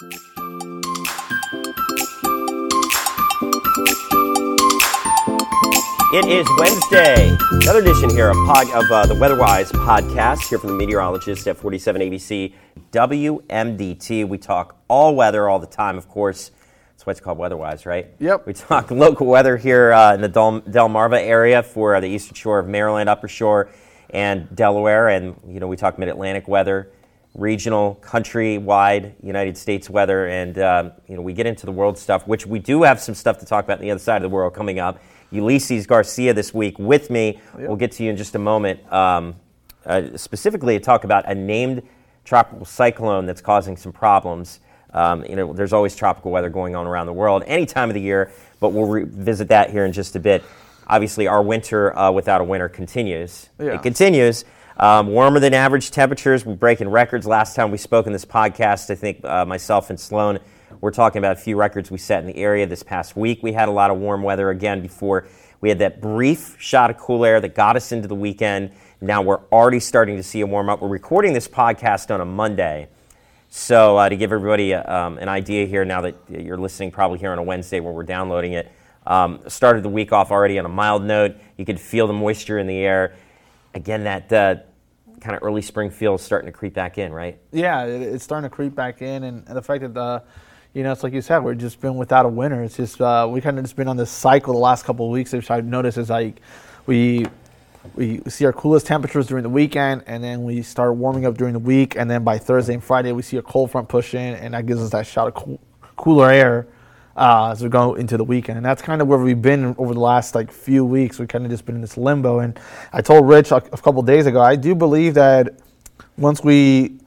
It is Wednesday. Another edition here of, pod, of uh, the Weatherwise podcast here from the meteorologist at 47 ABC WMDT. We talk all weather all the time, of course. That's why it's called Weatherwise, right? Yep. We talk local weather here uh, in the Del- Delmarva area for uh, the eastern shore of Maryland, upper shore, and Delaware. And, you know, we talk mid Atlantic weather, regional, country-wide United States weather. And, um, you know, we get into the world stuff, which we do have some stuff to talk about on the other side of the world coming up. Ulysses Garcia this week with me. We'll get to you in just a moment. Um, uh, specifically, to talk about a named tropical cyclone that's causing some problems. Um, you know, there's always tropical weather going on around the world any time of the year, but we'll revisit that here in just a bit. Obviously, our winter uh, without a winter continues. Yeah. It continues. Um, warmer than average temperatures. We're breaking records. Last time we spoke in this podcast, I think uh, myself and Sloan we're talking about a few records we set in the area this past week. We had a lot of warm weather again before we had that brief shot of cool air that got us into the weekend. Now we're already starting to see a warm up. We're recording this podcast on a Monday. So, uh, to give everybody a, um, an idea here, now that you're listening probably here on a Wednesday when we're downloading it, um, started the week off already on a mild note. You could feel the moisture in the air. Again, that uh, kind of early spring feel is starting to creep back in, right? Yeah, it, it's starting to creep back in, and, and the fact that you know, it's like you said, we've just been without a winner. It's just uh, we kind of just been on this cycle the last couple of weeks, which I've noticed is like we we see our coolest temperatures during the weekend, and then we start warming up during the week, and then by Thursday and Friday we see a cold front push in, and that gives us that shot of cool, cooler air uh, as we go into the weekend, and that's kind of where we've been over the last like few weeks. We've kind of just been in this limbo, and I told Rich a, a couple days ago, I do believe that once we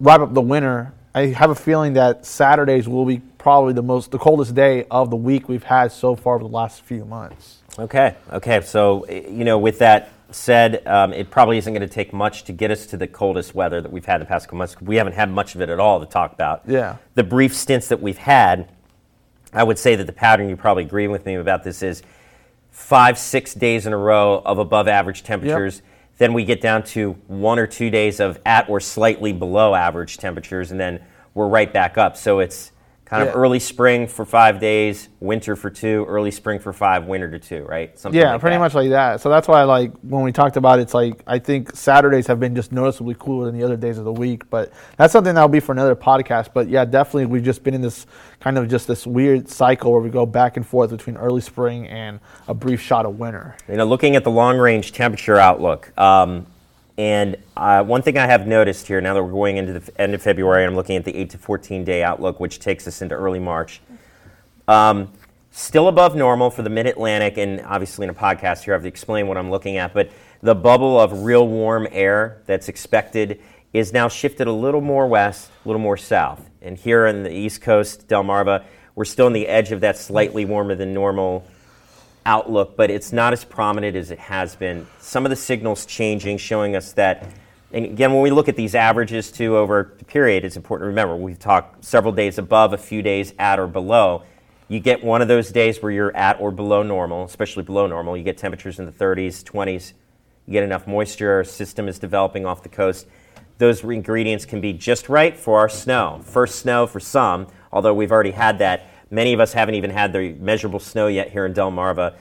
wrap up the winter I have a feeling that Saturdays will be probably the most the coldest day of the week we've had so far over the last few months. Okay, okay. So you know, with that said, um, it probably isn't going to take much to get us to the coldest weather that we've had the past couple months. We haven't had much of it at all to talk about. Yeah. The brief stints that we've had, I would say that the pattern you probably agree with me about this is five, six days in a row of above average temperatures. Yep then we get down to one or two days of at or slightly below average temperatures, and then we're right back up. So it's kind yeah. of early spring for five days, winter for two, early spring for five, winter to two, right? Something yeah, like pretty that. much like that. So that's why, like, when we talked about it, it's like I think Saturdays have been just noticeably cooler than the other days of the week. But that's something that'll be for another podcast. But yeah, definitely, we've just been in this kind of just this weird cycle where we go back and forth between early spring and a brief shot of winter. You know, looking at the long range temperature outlook. Um, and uh, one thing I have noticed here, now that we're going into the end of February, I'm looking at the 8 to 14 day outlook, which takes us into early March. Um, still above normal for the mid Atlantic, and obviously in a podcast here, I have to explain what I'm looking at, but the bubble of real warm air that's expected is now shifted a little more west, a little more south. And here on the East Coast, Delmarva, we're still on the edge of that slightly warmer than normal outlook, but it's not as prominent as it has been. Some of the signals changing, showing us that. And again, when we look at these averages too over the period, it's important to remember we've talked several days above, a few days at or below. You get one of those days where you're at or below normal, especially below normal. You get temperatures in the 30s, 20s. You get enough moisture. System is developing off the coast. Those ingredients can be just right for our snow. First snow for some, although we've already had that Many of us haven't even had the measurable snow yet here in Delmarva.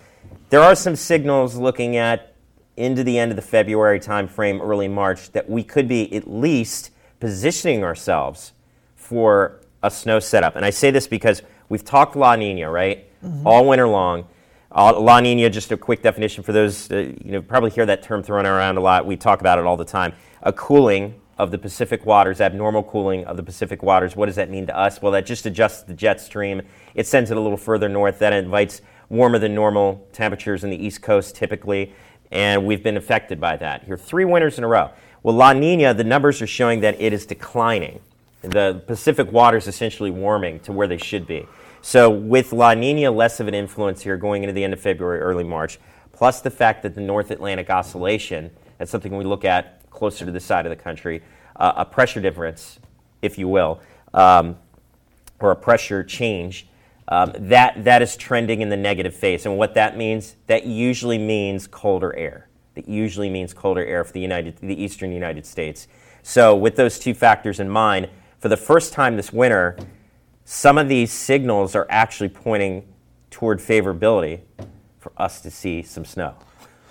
There are some signals looking at into the end of the February timeframe, early March, that we could be at least positioning ourselves for a snow setup. And I say this because we've talked La Nina, right? Mm-hmm. All winter long. Uh, La Nina, just a quick definition for those, uh, you know, probably hear that term thrown around a lot. We talk about it all the time. A cooling of the Pacific waters, abnormal cooling of the Pacific waters. What does that mean to us? Well, that just adjusts the jet stream. It sends it a little further north. That invites warmer than normal temperatures in the East Coast typically, and we've been affected by that. Here, three winters in a row. Well, La Nina, the numbers are showing that it is declining. The Pacific waters essentially warming to where they should be. So, with La Nina less of an influence here going into the end of February, early March, plus the fact that the North Atlantic Oscillation, that's something we look at closer to the side of the country, uh, a pressure difference, if you will, um, or a pressure change, um, that, that is trending in the negative phase. And what that means, that usually means colder air. That usually means colder air for the, United, the eastern United States. So, with those two factors in mind, for the first time this winter, some of these signals are actually pointing toward favorability for us to see some snow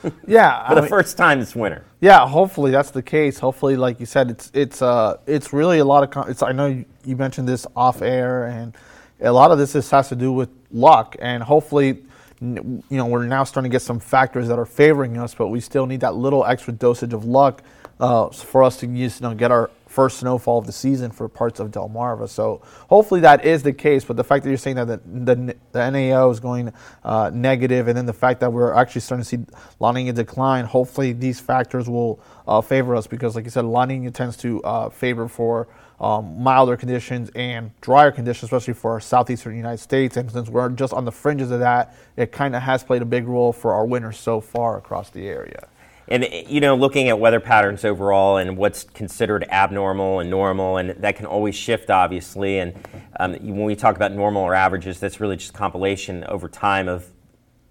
Yeah, for I the mean- first time this winter. Yeah, hopefully that's the case. Hopefully, like you said, it's it's uh it's really a lot of. Con- it's I know you, you mentioned this off air, and a lot of this is, has to do with luck, and hopefully, you know, we're now starting to get some factors that are favoring us, but we still need that little extra dosage of luck uh, for us to use, you know, get our first snowfall of the season for parts of Delmarva. So hopefully that is the case. But the fact that you're saying that the, the, the NAO is going uh, negative, and then the fact that we're actually starting to see La Nina decline, hopefully these factors will uh, favor us because, like you said, La Nina tends to uh, favor for um, milder conditions and drier conditions, especially for southeastern United States. And since we're just on the fringes of that, it kind of has played a big role for our winters so far across the area. And you know, looking at weather patterns overall and what's considered abnormal and normal, and that can always shift, obviously. And um, when we talk about normal or averages, that's really just compilation over time of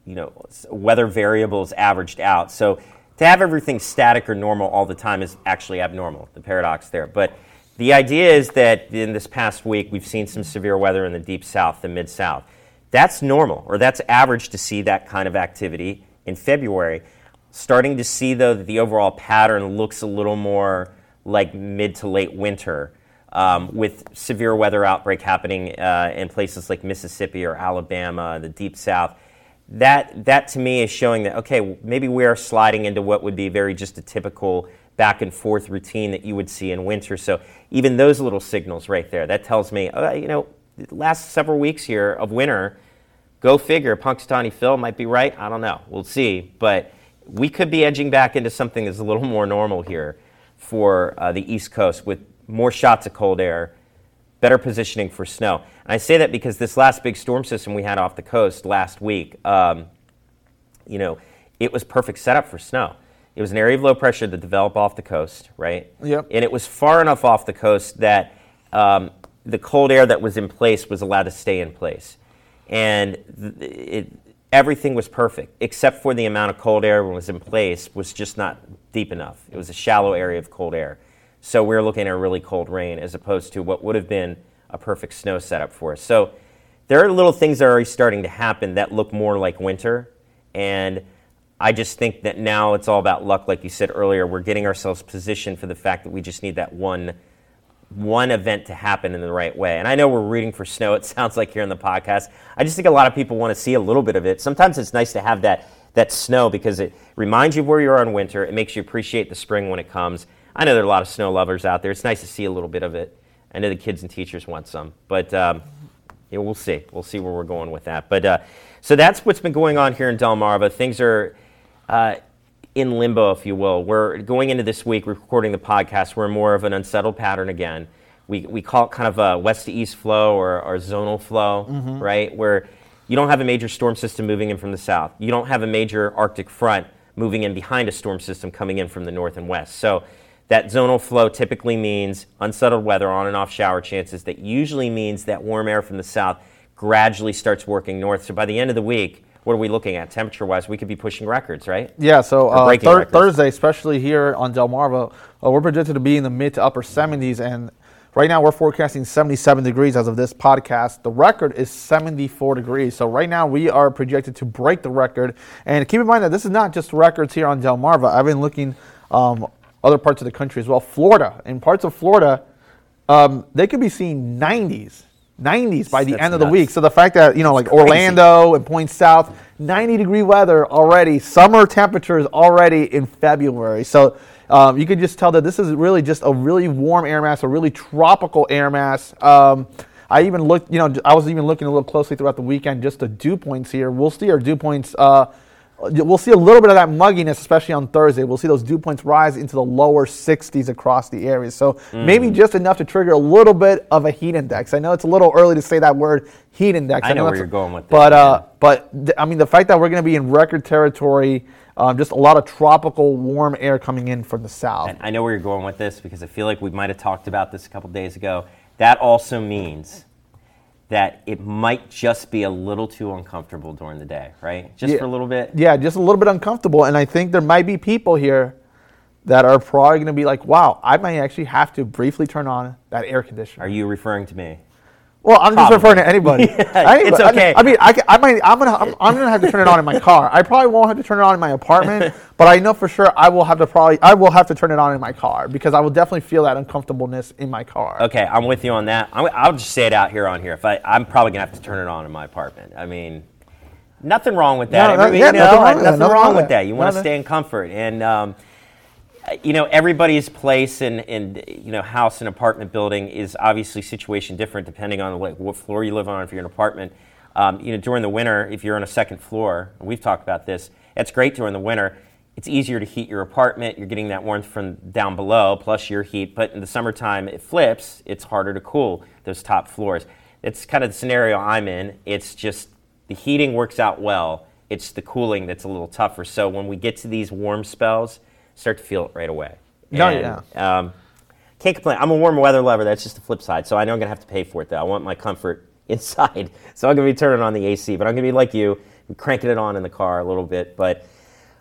you know weather variables averaged out. So to have everything static or normal all the time is actually abnormal. The paradox there, but. The idea is that in this past week, we've seen some severe weather in the deep south, the mid south. That's normal, or that's average to see that kind of activity in February. Starting to see, though, that the overall pattern looks a little more like mid to late winter, um, with severe weather outbreak happening uh, in places like Mississippi or Alabama, the deep south. That, that to me is showing that, okay, maybe we are sliding into what would be very just a typical back and forth routine that you would see in winter. So even those little signals right there, that tells me, uh, you know, last several weeks here of winter, go figure, Punxsutawney Phil might be right. I don't know. We'll see. But we could be edging back into something that's a little more normal here for uh, the East Coast with more shots of cold air, better positioning for snow. And I say that because this last big storm system we had off the coast last week, um, you know, it was perfect setup for snow. It was an area of low pressure that developed off the coast, right? Yep. And it was far enough off the coast that um, the cold air that was in place was allowed to stay in place. And th- it, everything was perfect, except for the amount of cold air that was in place was just not deep enough. It was a shallow area of cold air. So we are looking at a really cold rain as opposed to what would have been a perfect snow setup for us. So there are little things that are already starting to happen that look more like winter. And I just think that now it's all about luck, like you said earlier. We're getting ourselves positioned for the fact that we just need that one one event to happen in the right way. And I know we're rooting for snow, it sounds like here in the podcast. I just think a lot of people want to see a little bit of it. Sometimes it's nice to have that, that snow because it reminds you of where you are in winter. It makes you appreciate the spring when it comes. I know there are a lot of snow lovers out there. It's nice to see a little bit of it. I know the kids and teachers want some. But um, yeah, we'll see. We'll see where we're going with that. But uh, so that's what's been going on here in Delmarva. Things are uh, in limbo, if you will. We're going into this week, recording the podcast. We're more of an unsettled pattern again. We, we call it kind of a west to east flow or, or zonal flow, mm-hmm. right? Where you don't have a major storm system moving in from the south. You don't have a major Arctic front moving in behind a storm system coming in from the north and west. So that zonal flow typically means unsettled weather, on and off shower chances. That usually means that warm air from the south gradually starts working north. So by the end of the week, what are we looking at temperature wise? We could be pushing records, right? Yeah, so uh, thir- Thursday, especially here on Delmarva, uh, we're projected to be in the mid to upper 70s, and right now we're forecasting 77 degrees as of this podcast. The record is 74 degrees, so right now we are projected to break the record. And keep in mind that this is not just records here on Delmarva. I've been looking um, other parts of the country as well. Florida, in parts of Florida, um, they could be seeing 90s. 90s by the That's end of the week. So the fact that, you know, like. Orlando and points south, 90 degree weather already, summer temperatures already in February. So um, you could just tell that this is really just a really warm air mass, a really tropical air mass. Um, I even looked, you know, I was even looking a little closely throughout the weekend just the dew points here. We'll see our dew points. Uh, we'll see a little bit of that mugginess, especially on Thursday. We'll see those dew points rise into the lower 60s across the area. So maybe Mm. just enough to trigger a little bit of a heat index. I know it's a little early to say that word, heat index. I know where you're going with this, But uh, but th- I mean, the fact that we're going to be in record territory, um, just a lot of tropical warm air coming in from the south. And I know where you're going with this because I feel like we might have talked about this a couple days ago. That also means that it might just be a little too uncomfortable during the day, right? Just Yeah. for a little bit. yeah, just a little bit uncomfortable. And I think there might be people here that are probably going to be like, wow, I might actually have to briefly turn on that air conditioner. Are you referring to me? Well, I'm just Probably. referring to anybody. Anybody. it's I okay. I mean, I, ca- I might, I'm gonna, I'm, I'm gonna have to turn it on in my car. I probably won't have to turn it on in my apartment, but I know for sure I will have to probably, I will have to turn it on in my car because I will definitely feel that uncomfortableness in my car. Okay, I'm with you on that. I'm, I'll just say it out here on here. If I, I'm probably gonna have to turn it on in my apartment. I mean, nothing wrong with that. No, no, I mean, yeah, you know, nothing wrong with that, nothing wrong with that. that. You want to stay in comfort, and um, you know, everybody's place in, in you know house and apartment building is obviously situation different depending on what floor you live on. If you're in an apartment, um, you know, during the winter, if you're on a second floor, and we've talked about this. It's great during the winter. It's easier to heat your apartment. You're getting that warmth from down below, plus your heat. But in the summertime, it flips. It's harder to cool those top floors. It's kind of the scenario I'm in. It's just the heating works out well. It's the cooling that's a little tougher. So when we get to these warm spells, start to feel it right away. No, And, Um, can't complain. I'm a warm weather lover. That's just the flip side. So I know I'm going to have to pay for it, though. I want my comfort inside. So I'm going to be turning on the AC. But I'm going to be like you, cranking it on in the car a little bit. But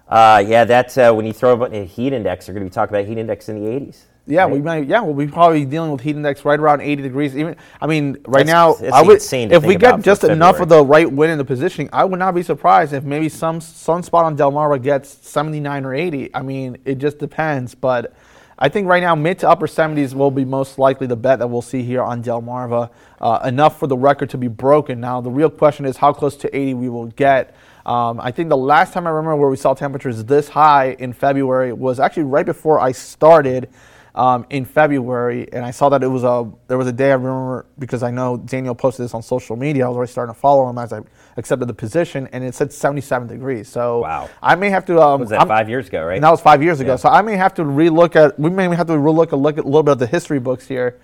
uh, yeah, that's uh, when you throw a heat index, you're going to be talking about heat index in the 80s. Yeah, right? we might. Yeah, we'll be probably dealing with heat index right around 80 degrees. Even, I mean, right That's- now, I would, insane if we get just enough of the right wind in the positioning, I would not be surprised if maybe some sunspot on Delmarva gets 79 or 80. I mean, it just depends, but. I think right now mid to upper 70s will be most likely the bet that we'll see here on Delmarva. Uh, enough for the record to be broken. Now the real question is how close to 80 we will get. Um, I think the last time I remember where we saw temperatures this high in February was actually right before I started um, in February, and I saw that it was a there was a day I remember because I know Daniel posted this on social media. I was already starting to follow him as I accepted the position, and it said 77 degrees. So Wow. I may have to. Um, was that I'm- five years ago, right? and that was five years ago. Yeah. So I may have to relook at. We may have to relook a look at a little bit of the history books here,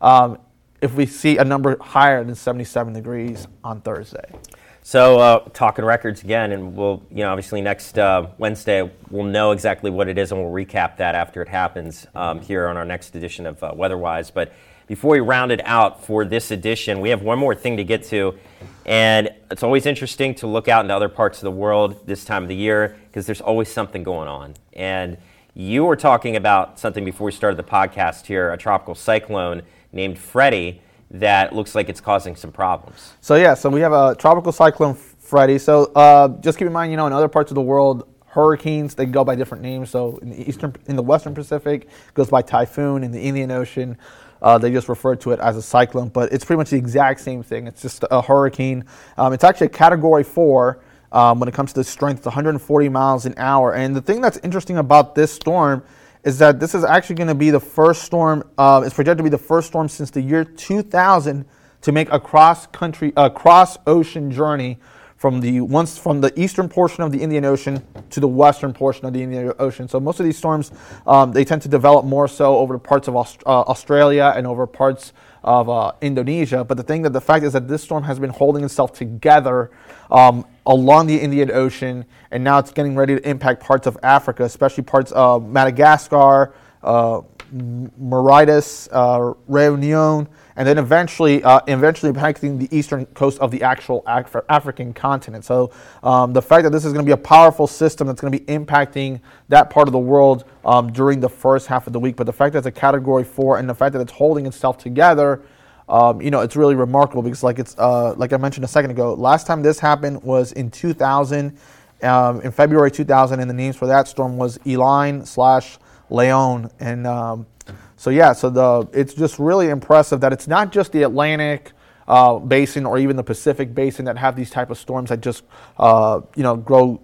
um, if we see a number higher than 77 degrees on Thursday. So uh, talking records again, and we'll, you know, obviously next uh, Wednesday we'll know exactly what it is, and we'll recap that after it happens um, here on our next edition of uh, Weatherwise. But before we round it out for this edition, we have one more thing to get to, and it's always interesting to look out into other parts of the world this time of the year because there's always something going on. And you were talking about something before we started the podcast here, a tropical cyclone named Freddy that looks like it's causing some problems. So yeah, so we have a tropical cyclone Freddy. So uh, just keep in mind, you know, in other parts of the world, hurricanes they go by different names. So in the eastern, in the Western Pacific, goes by typhoon. In the Indian Ocean, uh, they just refer to it as a cyclone. But it's pretty much the exact same thing. It's just a hurricane. Um, it's actually a Category Four. Um, when it comes to the strength, it's 140 miles an hour. And the thing that's interesting about this storm is that this is actually going to be the first storm. Uh, it's projected to be the first storm since the year 2000 to make a cross country, a cross ocean journey from the once from the eastern portion of the Indian Ocean to the western portion of the Indian Ocean. So most of these storms um, they tend to develop more so over the parts of Aust- uh, Australia and over parts of uh, Indonesia. But the thing that the fact is that this storm has been holding itself together um, along the Indian Ocean, and now it's getting ready to impact parts of Africa, especially parts of Madagascar, uh, Mauritius, uh, Reunion, and then eventually, uh, eventually impacting the eastern coast of the actual Af- African continent. So um, the fact that this is going to be a powerful system that's going to be impacting that part of the world um, during the first half of the week, but the fact that it's a Category Four and the fact that it's holding itself together. Um, you know, it's really remarkable because, like it's uh, like I mentioned a second ago, last time this happened was in 2000, um, in February 2000, and the names for that storm was Eline slash Leon, and um, so yeah, so the it's just really impressive that it's not just the Atlantic uh, basin or even the Pacific basin that have these type of storms that just uh, you know grow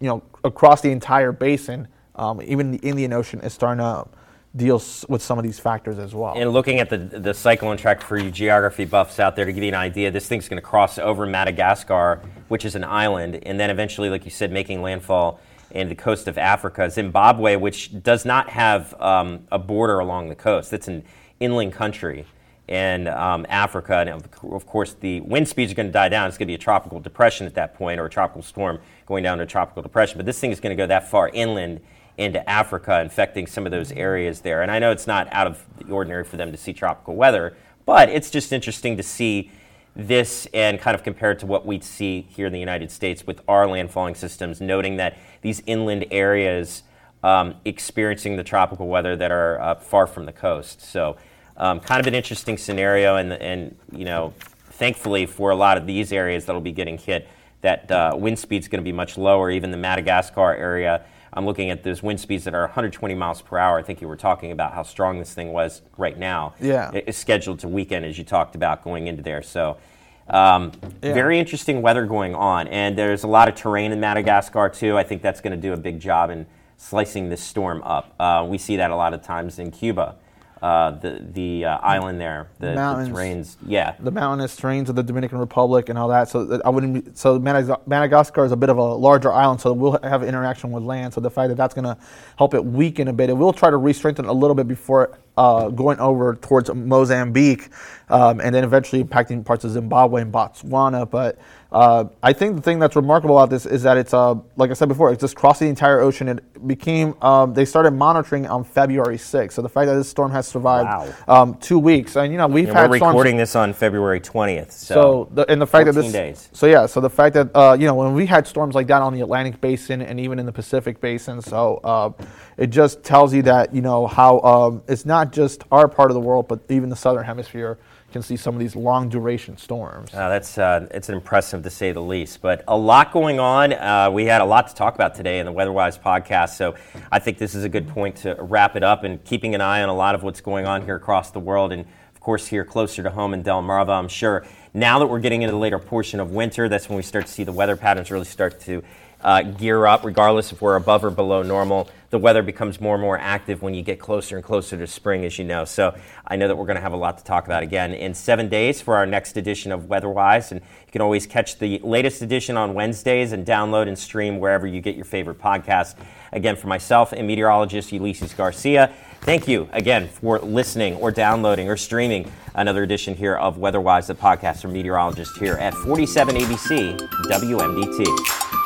you know across the entire basin. Um, even the Indian Ocean is starting to deal with some of these factors as well. And looking at the the cyclone track for you geography buffs out there to give you an idea, this thing's going to cross over Madagascar, which is an island, and then eventually, like you said, making landfall in the coast of Africa, Zimbabwe, which does not have um, a border along the coast. It's an inland country. in um, Africa, and of course, the wind speeds are going to die down. It's going to be a tropical depression at that point, or a tropical storm going down to a tropical depression. But this thing is going to go that far inland into Africa, infecting some of those areas there. And I know it's not out of the ordinary for them to see tropical weather, but it's just interesting to see this and kind of compare it to what we see here in the United States with our landfalling systems, noting that these inland areas um, experiencing the tropical weather that are uh, far from the coast. So Um, kind of an interesting scenario, and, and you know, thankfully for a lot of these areas that'll be getting hit, that uh, wind speed's going to be much lower. Even the Madagascar area, I'm looking at those wind speeds that are 120 miles per hour. I think you were talking about how strong this thing was right now. Yeah. It is scheduled to weaken, as you talked about, going into there. So. Um, Yeah. Very interesting weather going on, and there's a lot of terrain in Madagascar too. I think that's going to do a big job in slicing this storm up. Uh, we see that a lot of times in Cuba, uh, the the uh, island there, the, the terrains. Yeah, the mountainous terrains of the Dominican Republic and all that. So I wouldn't. Be, so Madagascar is a bit of a larger island, so we'll have interaction with land. So the fact that that's going to help it weaken a bit, it will try to re-strengthen a little bit before uh, going over towards Mozambique, um, and then eventually impacting parts of Zimbabwe and Botswana. But uh, I think the thing that's remarkable about this is that it's, uh, like I said before, it's just crossed the entire ocean. It became. Um, they started monitoring on February 6th. So the fact that this storm has survived um, two weeks, and you know we've had we're storms- recording this on February 20th. So, so, the, and the fact that this, days. so yeah, so the fact that uh, you know when we had storms like that on the Atlantic Basin and even in the Pacific Basin, so uh, it just tells you that you know how um, it's not just our part of the world, but even the southern hemisphere can see some of these long duration storms. Uh, that's uh, it's impressive to say the least. But a lot going on. Uh, we had a lot to talk about today in the WeatherWise podcast. So I think this is a good point to wrap it up and keeping an eye on a lot of what's going on here across the world. And of course, here closer to home in Delmarva, I'm sure now that we're getting into the later portion of winter, that's when we start to see the weather patterns really start to uh, gear up, regardless if we're above or below normal. The weather becomes more and more active when you get closer and closer to spring, as you know. So I know that we're going to have a lot to talk about again in seven days for our next edition of WeatherWise. And you can always catch the latest edition on Wednesdays and download and stream wherever you get your favorite podcasts. Again, for myself and meteorologist Ulysses Garcia, thank you again for listening or downloading or streaming another edition here of WeatherWise, the podcast from meteorologists here at 47 ABC WMDT.